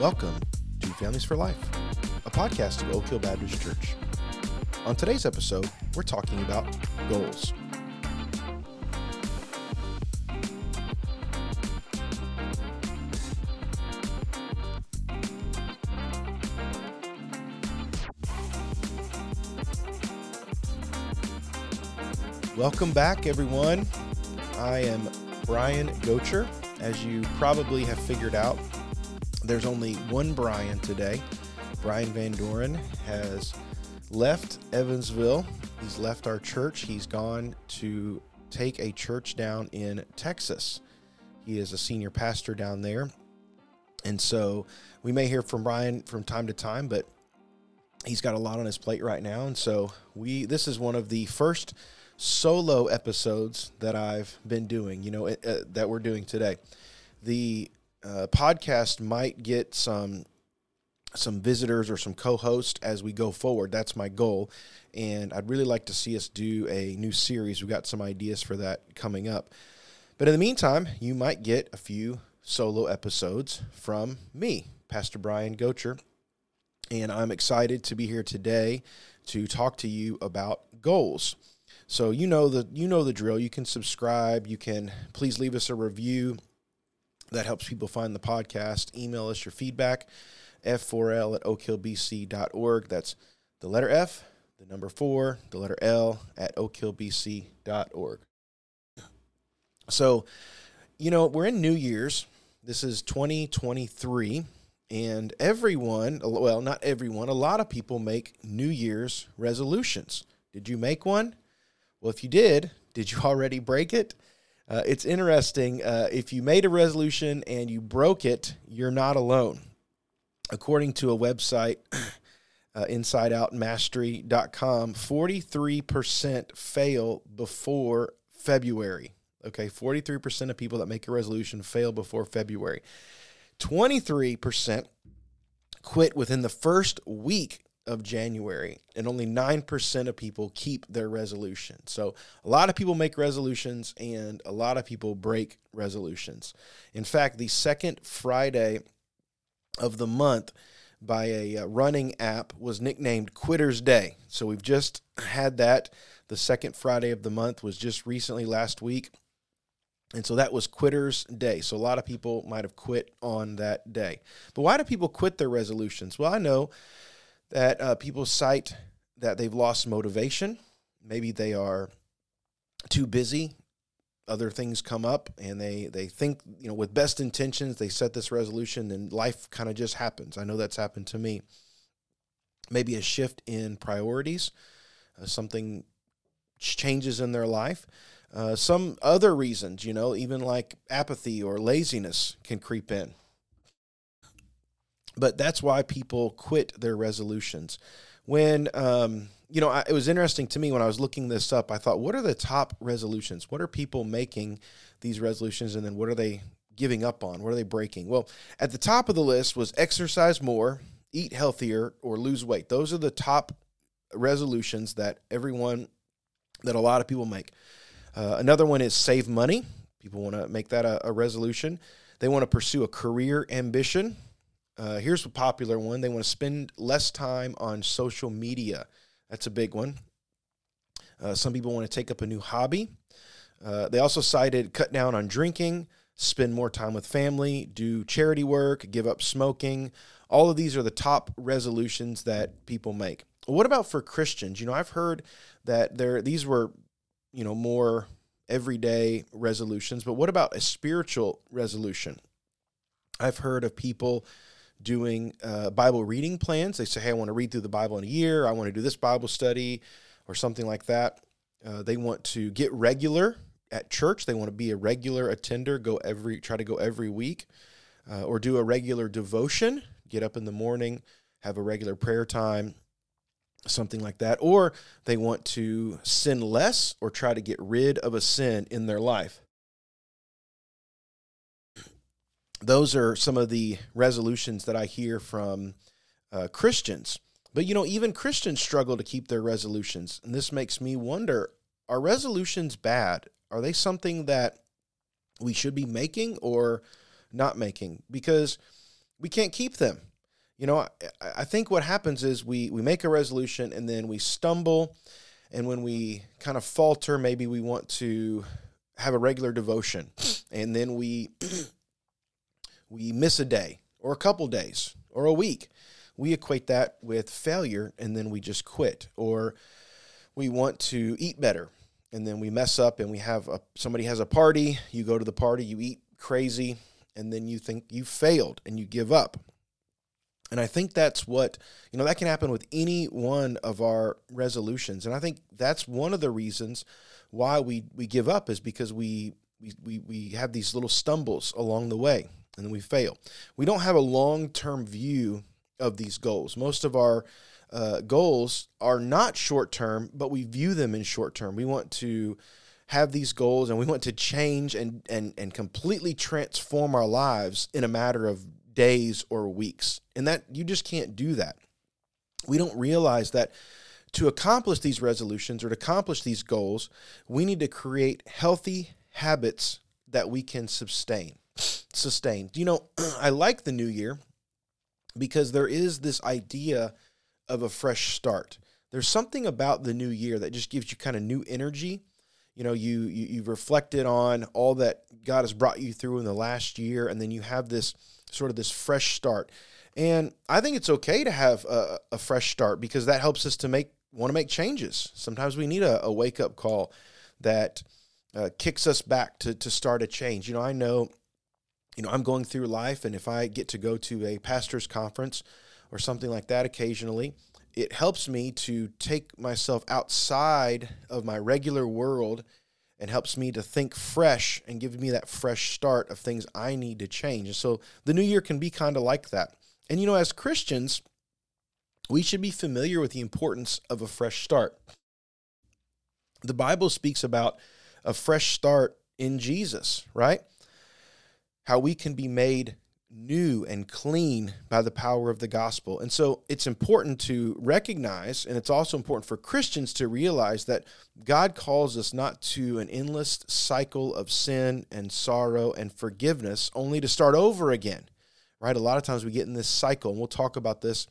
Welcome to Families for Life, a podcast of Oak Hill Baptist Church. On today's episode, we're talking about goals. Welcome back, everyone. I am Brian Gocher. As you probably have figured out, there's only one Brian today. Brian Van Doren has left Evansville. He's left our church. He's gone to take a church down in Texas. He is a senior pastor down there. And so we may hear from Brian from time to time, but he's got a lot on his plate right now. And so we this is one of the first solo episodes that I've been doing, you know, uh, that we're doing today. The uh, podcast might get some some visitors or some co-hosts as we go forward. That's my goal, and I'd really like to see us do a new series. We've got some ideas for that coming up. But in the meantime, you might get a few solo episodes from me, Pastor Brian Gocher, and I'm excited to be here today to talk to you about goals. So you know the you know the drill. You can subscribe. You can please leave us a review. That helps people find the podcast. Email us your feedback, f4l at oakhillbc.org. That's the letter F, the number four, the letter L at oakhillbc.org. So, you know, we're in New Year's. This is 2023. And everyone, well, not everyone, a lot of people make New Year's resolutions. Did you make one? Well, if you did, did you already break it? Uh, it's interesting. Uh, if you made a resolution and you broke it, you're not alone. According to a website, uh, InsideOutMastery.com, 43% fail before February. Okay, 43% of people that make a resolution fail before February. 23% quit within the first week of January, and only 9% of people keep their resolution. So, a lot of people make resolutions, and a lot of people break resolutions. In fact, the second Friday of the month by a uh, running app was nicknamed Quitter's Day. So, we've just had that. The second Friday of the month was just recently last week. And so that was Quitter's Day. So a lot of people might have quit on that day. But why do people quit their resolutions? Well, I know that uh, people cite that they've lost motivation. Maybe they are too busy. Other things come up, and they they think you know with best intentions they set this resolution, and life kind of just happens. I know that's happened to me. Maybe a shift in priorities, uh, something changes in their life. Uh, some other reasons, you know, even like apathy or laziness can creep in. But that's why people quit their resolutions. When, um, you know, I, it was interesting to me when I was looking this up. I thought, what are the top resolutions? What are people making these resolutions, and then what are they giving up on? What are they breaking? Well, at the top of the list was exercise more, eat healthier, or lose weight. Those are the top resolutions that everyone, that a lot of people make. Uh, another one is save money. People want to make that a, a resolution. They want to pursue a career ambition. Uh, here's a popular one. They want to spend less time on social media. That's a big one. Uh, some people want to take up a new hobby. Uh, they also cited cut down on drinking, spend more time with family, do charity work, give up smoking. All of these are the top resolutions that people make. What about for Christians? You know, I've heard that there these were, you know, more everyday resolutions, but what about a spiritual resolution? I've heard of people doing uh, Bible reading plans. They say, hey, I want to read through the Bible in a year. I want to do this Bible study or something like that. Uh, they want to get regular at church. They want to be a regular attender, go every, try to go every week, uh, or do a regular devotion, get up in the morning, have a regular prayer time, something like that. Or they want to sin less or try to get rid of a sin in their life. Those are some of the resolutions that I hear from uh, Christians. But you know, even Christians struggle to keep their resolutions. And this makes me wonder are resolutions bad? Are they something that we should be making or not making? Because we can't keep them. You know, I, I think what happens is we we make a resolution and then we stumble, and when we kind of falter, maybe we want to have a regular devotion, and then we we miss a day or a couple days or a week. We equate that with failure, and then we just quit. Or we want to eat better, and then we mess up, and we have a somebody has a party. You go to the party, you eat crazy, and then you think you failed, and you give up and I think that's what, you know, that can happen with any one of our resolutions. And I think that's one of the reasons why we, we give up is because we, we, we, we have these little stumbles along the way and then we fail. We don't have a long term view of these goals. Most of our uh, goals are not short term, but we view them in short term. We want to have these goals and we want to change and, and, and completely transform our lives in a matter of days or weeks. And that you just can't do that. We don't realize that to accomplish these resolutions or to accomplish these goals, we need to create healthy habits that we can sustain. Sustain. You know, I like the new year because there is this idea of a fresh start. There's something about the new year that just gives you kind of new energy. You know, you, you you've reflected on all that God has brought you through in the last year, and then you have this sort of this fresh start. And I think it's okay to have a, a fresh start because that helps us to make want to make changes. Sometimes we need a, a wake up call that uh, kicks us back to to start a change. You know, I know, you know, I'm going through life, and if I get to go to a pastor's conference or something like that occasionally, it helps me to take myself outside of my regular world and helps me to think fresh and gives me that fresh start of things I need to change. And so the new year can be kind of like that. And you know, as Christians, we should be familiar with the importance of a fresh start. The Bible speaks about a fresh start in Jesus, right? How we can be made new and clean by the power of the gospel. And so it's important to recognize, and it's also important for Christians to realize that God calls us not to an endless cycle of sin and sorrow and forgiveness, only to start over again, right? A lot of times we get in this cycle, and we'll talk about this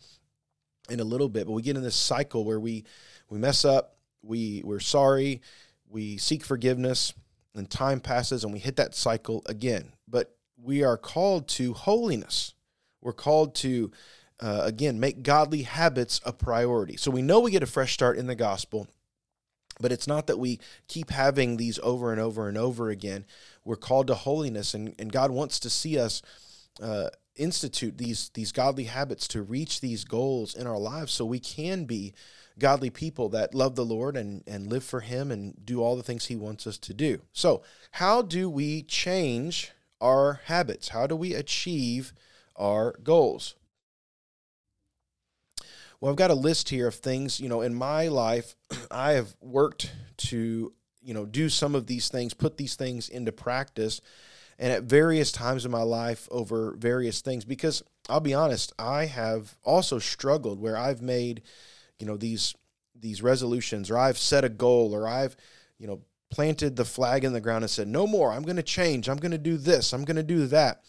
in a little bit, but we get in this cycle where we we mess up, we we're sorry, we seek forgiveness, and time passes and we hit that cycle again. But we are called to holiness. We're called to, uh, again, make godly habits a priority. So we know we get a fresh start in the gospel, but it's not that we keep having these over and over and over again. We're called to holiness, and, and God wants to see us. Uh, institute these these godly habits to reach these goals in our lives so we can be godly people that love the Lord and and live for him and do all the things he wants us to do. So, how do we change our habits? How do we achieve our goals? Well, I've got a list here of things, you know, in my life, I have worked to, you know, do some of these things, put these things into practice, and at various times in my life over various things because I'll be honest, I have also struggled where I've made, you know, these these resolutions or I've set a goal or I've, you know, planted the flag in the ground and said, No more, I'm going to change, I'm going to do this, I'm going to do that.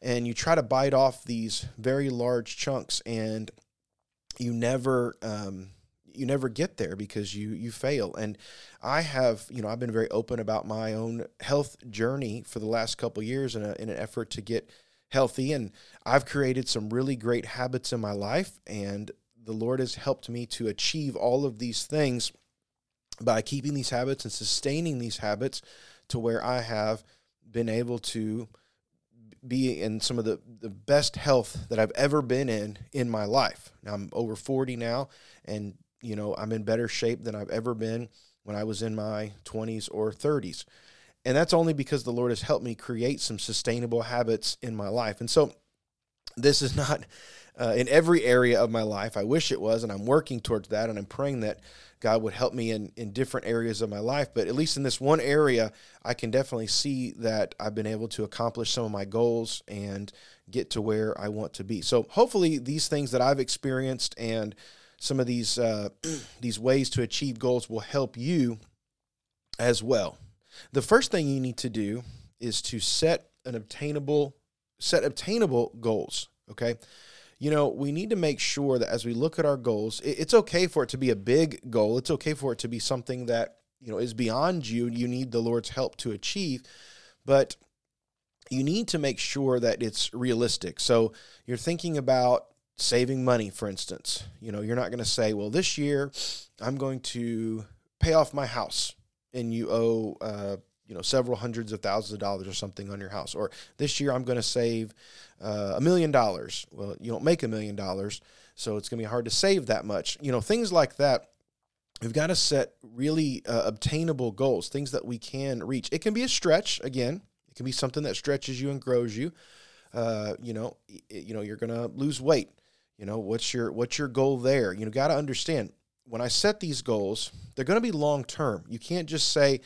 And you try to bite off these very large chunks and you never, um, you never get there because you you fail. And i have you know i've been very open about my own health journey for the last couple years in, a, in an effort to get healthy. And i've created some really great habits in my life and the lord has helped me to achieve all of these things by keeping these habits and sustaining these habits to where I have been able to be in some of the, the best health that I've ever been in in my life. Now I'm over 40 now and you know I'm in better shape than I've ever been when I was in my 20s or 30s. And that's only because the Lord has helped me create some sustainable habits in my life. And so this is not uh, in every area of my life. I wish it was, and I'm working towards that. And I'm praying that God would help me in, in different areas of my life. But at least in this one area, I can definitely see that I've been able to accomplish some of my goals and get to where I want to be. So hopefully, these things that I've experienced and some of these uh, these ways to achieve goals will help you as well. The first thing you need to do is to set an obtainable set obtainable goals Okay. You know, we need to make sure that as we look at our goals, it's okay for it to be a big goal. It's okay for it to be something that, you know, is beyond you. You need the Lord's help to achieve. But you need to make sure that it's realistic. So you're thinking about saving money, for instance. You know, you're not going to say, well, this year I'm going to pay off my house and you owe, uh, you know, several hundreds of thousands of dollars or something on your house. Or this year I'm going to save uh, a million dollars. Well, you don't make a million dollars, so it's going to be hard to save that much. You know, things like that. We've got to set really uh, obtainable goals, things that we can reach. It can be a stretch, again, it can be something that stretches you and grows you. Uh, you know, you know, you're going to lose weight. You know, what's your what's your goal there? You know, got to understand when I set these goals, they're going to be long term. You can't just say,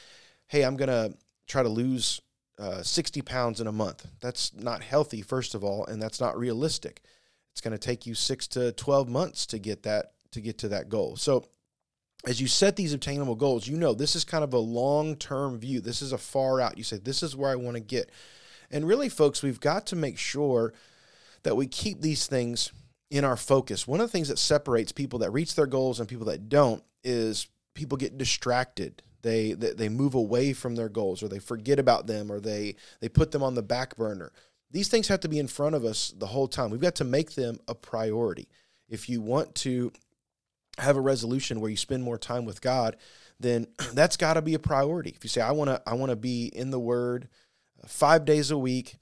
"Hey, I'm going to try to lose uh, 60 pounds in a month." That's not healthy, first of all, and that's not realistic. It's going to take you six to 12 months to get that to get to that goal. So, as you set these obtainable goals, you know this is kind of a long term view. This is a far out. You say, "This is where I want to get," and really, folks, we've got to make sure that we keep these things in our focus. One of the things that separates people that reach their goals and people that don't is people get distracted. They, they they move away from their goals or they forget about them or they they put them on the back burner. These things have to be in front of us the whole time. We've got to make them a priority. If you want to have a resolution where you spend more time with God, then that's got to be a priority. If you say I want to I want to be in the word uh, 5 days a week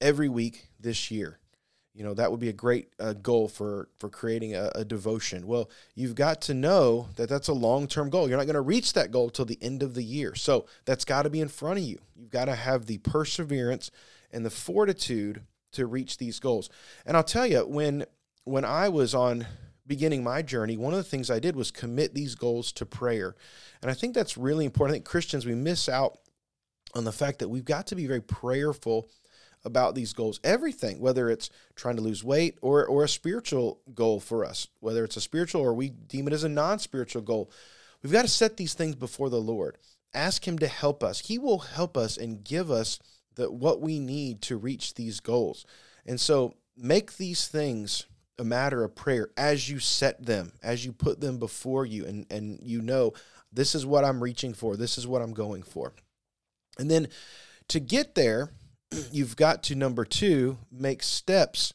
every week this year you know that would be a great uh, goal for for creating a, a, devotion. Well you've got to know that that's a long-term goal. You're not going to reach that goal till the end of the year. So that's got to be in front of you. You've got to have the perseverance and the fortitude to reach these goals. And i'll tell you when when i was on beginning my journey one of the things i did was commit these goals to prayer. And i think that's really important. I think christians we miss out on the fact that we've got to be very prayerful about these goals. Everything, whether it's trying to lose weight or, or a spiritual goal for us, whether it's a spiritual or we deem it as a non spiritual goal, we've got to set these things before the Lord. Ask Him to help us. He will help us and give us the, what we need to reach these goals. And so make these things a matter of prayer as you set them, as you put them before you, and, and you know, this is what I'm reaching for, this is what I'm going for. And then to get there, you've got to number two make steps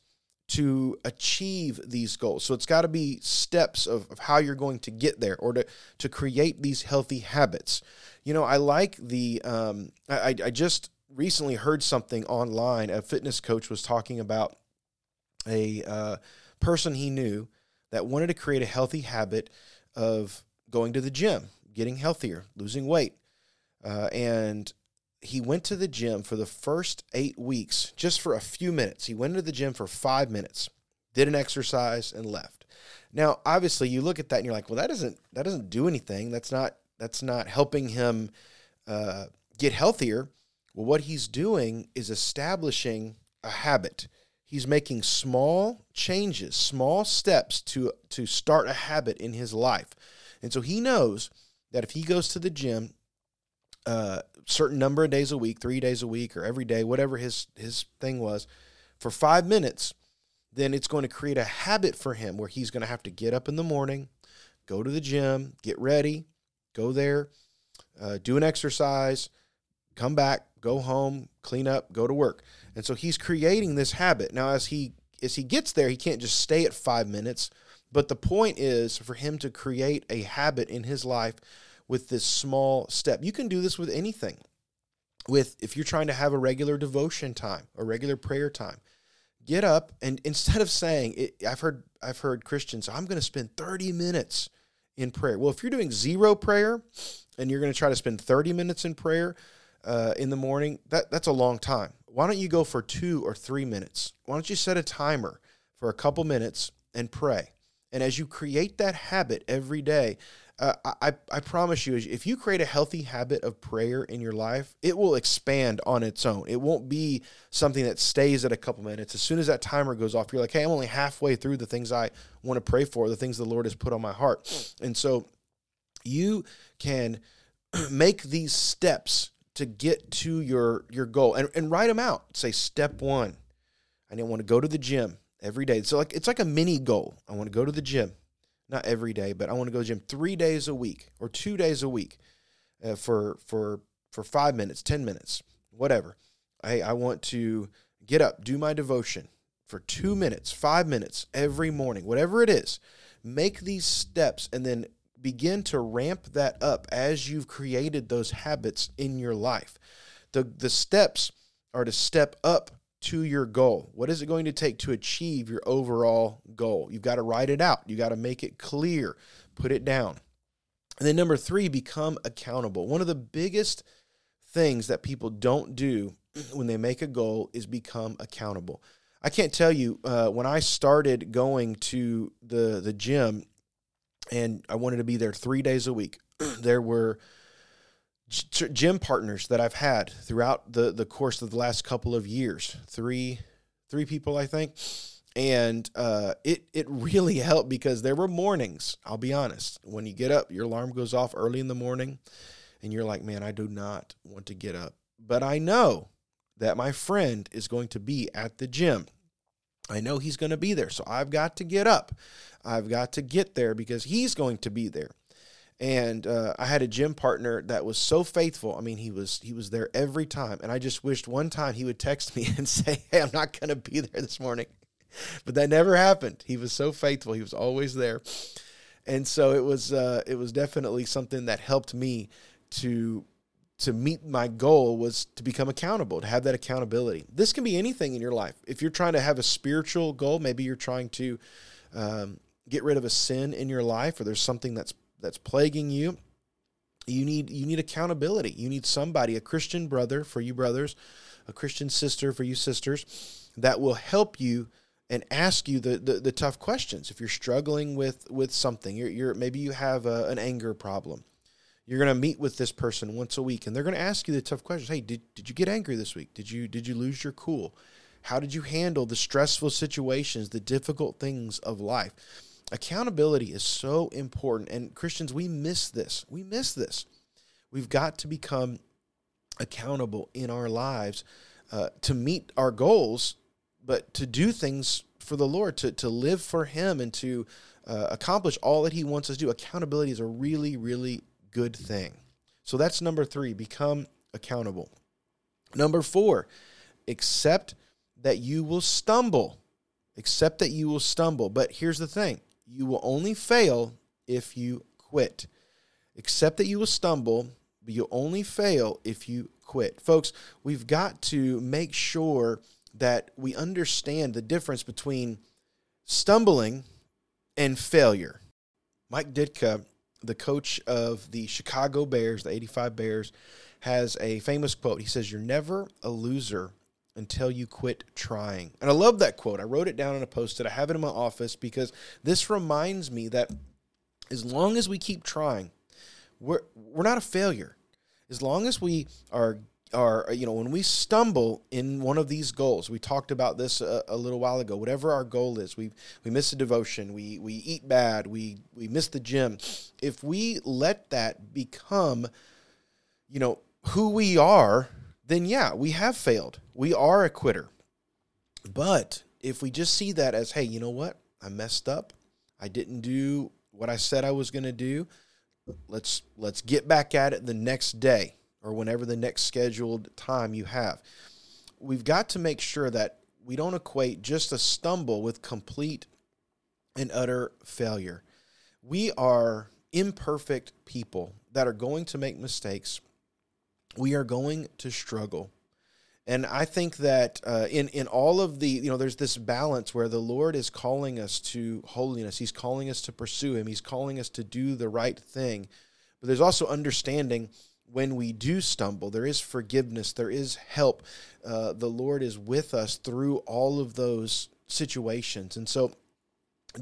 to achieve these goals. So it's got to be steps of, of how you're going to get there or to, to create these healthy habits. You know i like the um, I, I just recently heard something online. A fitness coach was talking about a uh, person he knew that wanted to create a healthy habit of going to the gym getting healthier losing weight uh, and he went to the gym for the first eight weeks just for a few minutes. He went to the gym for five minutes, did an exercise, and left. Now, obviously, you look at that and you're like, well, that doesn't that doesn't do anything. That's not that's not helping him uh, get healthier. Well, what he's doing is establishing a habit. He's making small changes, small steps to to start a habit in his life, and so he knows that if he goes to the gym uh, certain number of days a week, three days a week, or every day, whatever his his thing was, for five minutes, then it's going to create a habit for him where he's going to have to get up in the morning, go to the gym, get ready, go there, uh, do an exercise, come back, go home, clean up, go to work. And so he's creating this habit. Now, as he as he gets there, he can't just stay at five minutes. But the point is for him to create a habit in his life with this small step. You can do this with anything. With if you're trying to have a regular devotion time, a regular prayer time, get up and instead of saying, it, I've heard I've heard Christians, I'm going to spend 30 minutes in prayer. Well, if you're doing zero prayer and you're going to try to spend 30 minutes in prayer uh, in the morning, that that's a long time. Why don't you go for two or three minutes? Why don't you set a timer for a couple minutes and pray? And as you create that habit every day, uh, I, I promise you, if you create a healthy habit of prayer in your life, it will expand on its own. It won't be something that stays at a couple minutes. As soon as that timer goes off, you're like, hey, I'm only halfway through the things I want to pray for, the things the Lord has put on my heart. And so you can make these steps to get to your, your goal and, and write them out. Say, step one, I didn't want to go to the gym every day. So like it's like a mini goal. I want to go to the gym, not every day, but I want to go gym three days a week or two days a week uh, for for for five minutes, ten minutes, whatever. I I want to get up, do my devotion for two minutes, five minutes every morning, whatever it is. Make these steps and then begin to ramp that up as you've created those habits in your life. The the steps are to step up to your goal. What is it going to take to achieve your overall goal? You've got to write it out. You got to make it clear. Put it down. And then number 3, become accountable. One of the biggest things that people don't do when they make a goal is become accountable. I can't tell you uh, when I started going to the the gym and I wanted to be there three days a week. there were gym partners that I've had throughout the the course of the last couple of years. Three three people, I think. And uh, it it really helped because there were mornings. I'll be honest. When you get up, your alarm goes off early in the morning, and you're like, "Man, I do not want to get up." But I know that my friend is going to be at the gym. I know he's going to be there, so I've got to get up. I've got to get there because he's going to be there. And uh, I had a gym partner that was so faithful. I mean, he was he was there every time, and I just wished one time he would text me and say, "Hey, I'm not going to be there this morning," but that never happened. He was so faithful; he was always there, and so it was uh, it was definitely something that helped me to to meet my goal was to become accountable, to have that accountability. This can be anything in your life. If you're trying to have a spiritual goal, maybe you're trying to um, get rid of a sin in your life, or there's something that's that's plaguing you. You need you need accountability. You need somebody, a Christian brother for you brothers, a Christian sister for you sisters, that will help you and ask you the, the, the tough questions. If you're struggling with with something, you're, you're maybe you have a, an anger problem you're going to meet with this person once a week and they're going to ask you the tough questions. Hey, did, did you get angry this week? Did you did you lose your cool? How did you handle the stressful situations, the difficult things of life? Accountability is so important and Christians we miss this. We miss this. We've got to become accountable in our lives uh, to meet our goals, but to do things for the Lord, to, to live for Him, and to uh, accomplish all that He wants us to do. Accountability is a really, really good thing. So that's number three become accountable. Number four, accept that you will stumble. Accept that you will stumble. But here's the thing you will only fail if you quit. Accept that you will stumble, but you'll only fail if you quit. Folks, we've got to make sure that we understand the difference between stumbling and failure. Mike Ditka the coach of the Chicago Bears, the 85 Bears, has a famous quote. He says, You're never a loser until you quit trying. And I love that quote. I wrote it down on a post it. I have it in my office because this reminds me that as long as we keep trying, we're, we're not a failure. As long as we are are you know when we stumble in one of these goals we talked about this a, a, little while ago whatever our goal is we we miss a devotion we we eat bad we we miss the gym if we let that become you know who we are then yeah we have failed we are a quitter but if we just see that as hey you know what i messed up i didn't do what i said i was going to do let's let's get back at it the next day or whenever the next scheduled time you have. We've got to make sure that we don't equate just a stumble with complete and utter failure. We are imperfect people that are going to make mistakes. We are going to struggle. And I think that uh, in in all of the you know there's this balance where the Lord is calling us to holiness. He's calling us to pursue Him. He's calling us to do the right thing. But there's also understanding when we do stumble, there is forgiveness, there is help. Uh, the Lord is with us through all of those situations. And so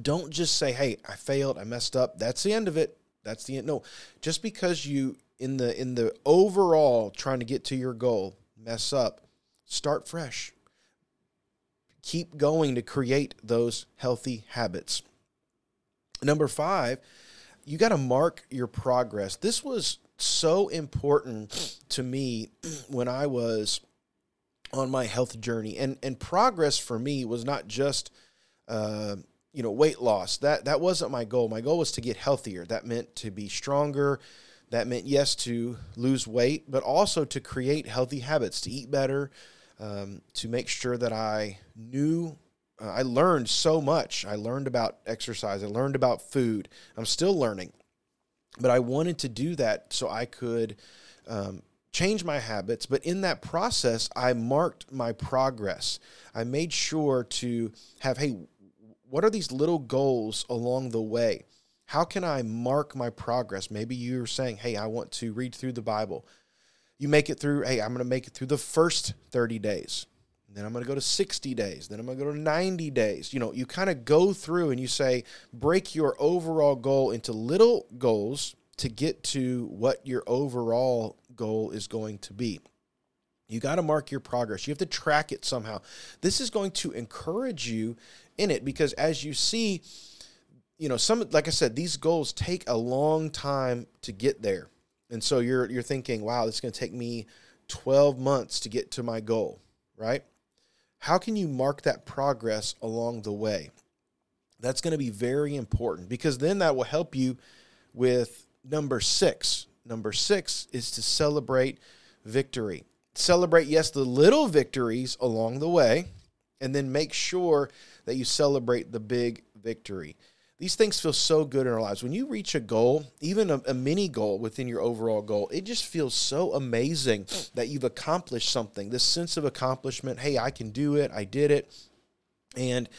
don't just say, hey, I failed, I messed up. That's the end of it. That's the end. No, just because you in the in the overall trying to get to your goal mess up, start fresh. Keep going to create those healthy habits. Number five, you got to mark your progress. This was so important to me when I was on my health journey. And and progress for me was not just uh, you know, weight loss. That that wasn't my goal. My goal was to get healthier. That meant to be stronger. That meant yes to lose weight, but also to create healthy habits, to eat better, um, to make sure that I knew. Uh, I learned so much. I learned about exercise. I learned about food. I'm still learning, but I wanted to do that so I could um, change my habits. But in that process, I marked my progress. I made sure to have, hey, what are these little goals along the way? How can I mark my progress? Maybe you're saying, hey, I want to read through the Bible. You make it through, hey, I'm going to make it through the first 30 days. Then I'm going to go to 60 days. Then I'm going to go to 90 days. You know, you kind of go through and you say, break your overall goal into little goals to get to what your overall goal is going to be. You got to mark your progress. You have to track it somehow. This is going to encourage you in it because as you see, you know, some like I said, these goals take a long time to get there. And so you're you're thinking, wow, is going to take me 12 months to get to my goal, right? How can you mark that progress along the way? That's going to be very important because then that will help you with number 6. Number 6 is to celebrate victory celebrate, yes, the little victories along the way, and then make sure that you celebrate the big victory. These things feel so good in our lives. When you reach a goal, even a, a, mini goal within your overall goal, it just feels so amazing that you've accomplished something. This sense of accomplishment hey, I can do it, I did it. And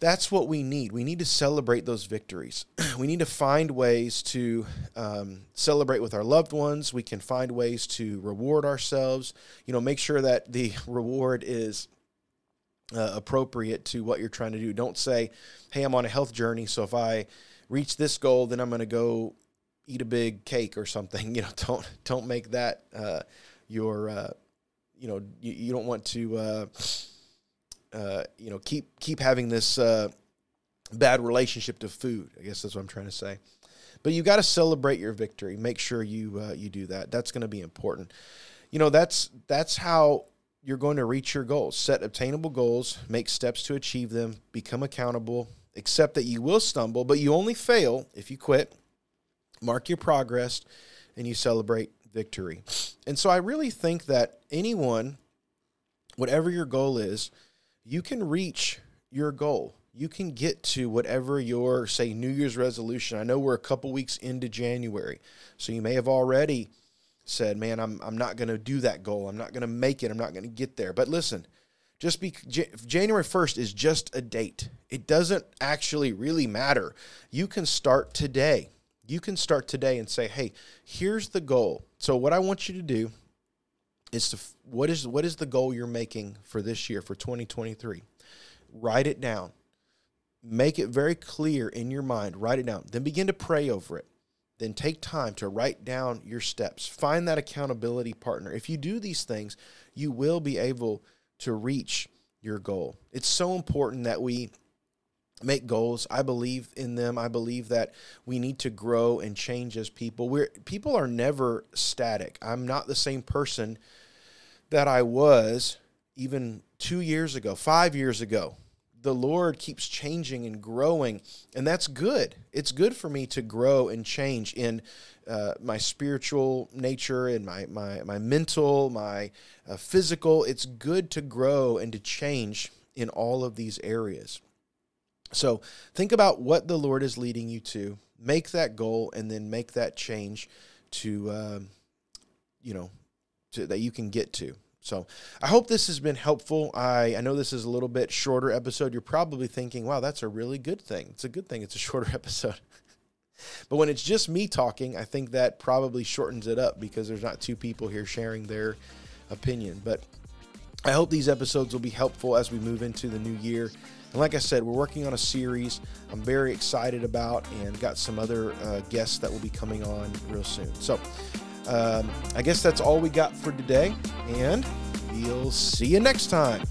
that's what we need. We need to celebrate those victories. we need to find ways to um, celebrate with our loved ones. We can find ways to reward ourselves. You know, make sure that the reward is uh, appropriate to what you're trying to do. Don't say, "Hey, I'm on a health journey, so if I reach this goal, then I'm going to go eat a big cake or something." You know, don't don't make that uh, your. Uh, you know, you, you don't want to uh, uh, you know, keep keep having this uh, bad relationship to food. I guess that's what I'm trying to say. But you got to celebrate your victory. Make sure you you do that. That's going to be important. You know, that's that's how you're going to reach your goals. Set obtainable goals, make steps to achieve them, become accountable, accept that you will stumble, but you only fail if you quit. Mark your progress and you celebrate victory. And so I really think that anyone whatever your goal is, you can reach your goal. You can get to whatever your, say, New Year's resolution. I know we're a couple weeks into January, so you may have already said, Man, I'm, I'm not going to do that goal. I'm not going to make it. I'm not going to get there. But listen, just be January 1st is just a date. It doesn't actually really matter. You can start today. You can start today and say, "Hey, here's the goal." So what I want you to do is to what is what is the goal you're making for this year for 2023 write it down make it very clear in your mind write it down then begin to pray over it then take time to write down your steps. Find that accountability partner. If you do these things you will be able to reach your goal. It's so important that we make goals. I believe in them. I believe that we need to grow and change as people. We're people are never static. I'm not the same person that I was even two years ago, five years ago. The Lord keeps changing and growing, and that's good. It's good for me to grow and change in uh, my spiritual nature and my my my mental, my uh, physical. It's good to grow and to change in all of these areas. So think about what the Lord is leading you to. Make that goal, and then make that change to, um, you know, to, that you can get to. So I hope this has been helpful. I, I know this is a little bit shorter episode. You're probably thinking, wow, that's a really good thing. It's a good thing it's a shorter episode. but when it's just me talking, I think that probably shortens it up because there's not two people here sharing their opinion. But I hope these episodes will be helpful as we move into the new year. And like I said, we're working on a series I'm very excited about and got some other uh, guests that will be coming on real soon. So um, I guess that's all we got for today, and we'll see you next time.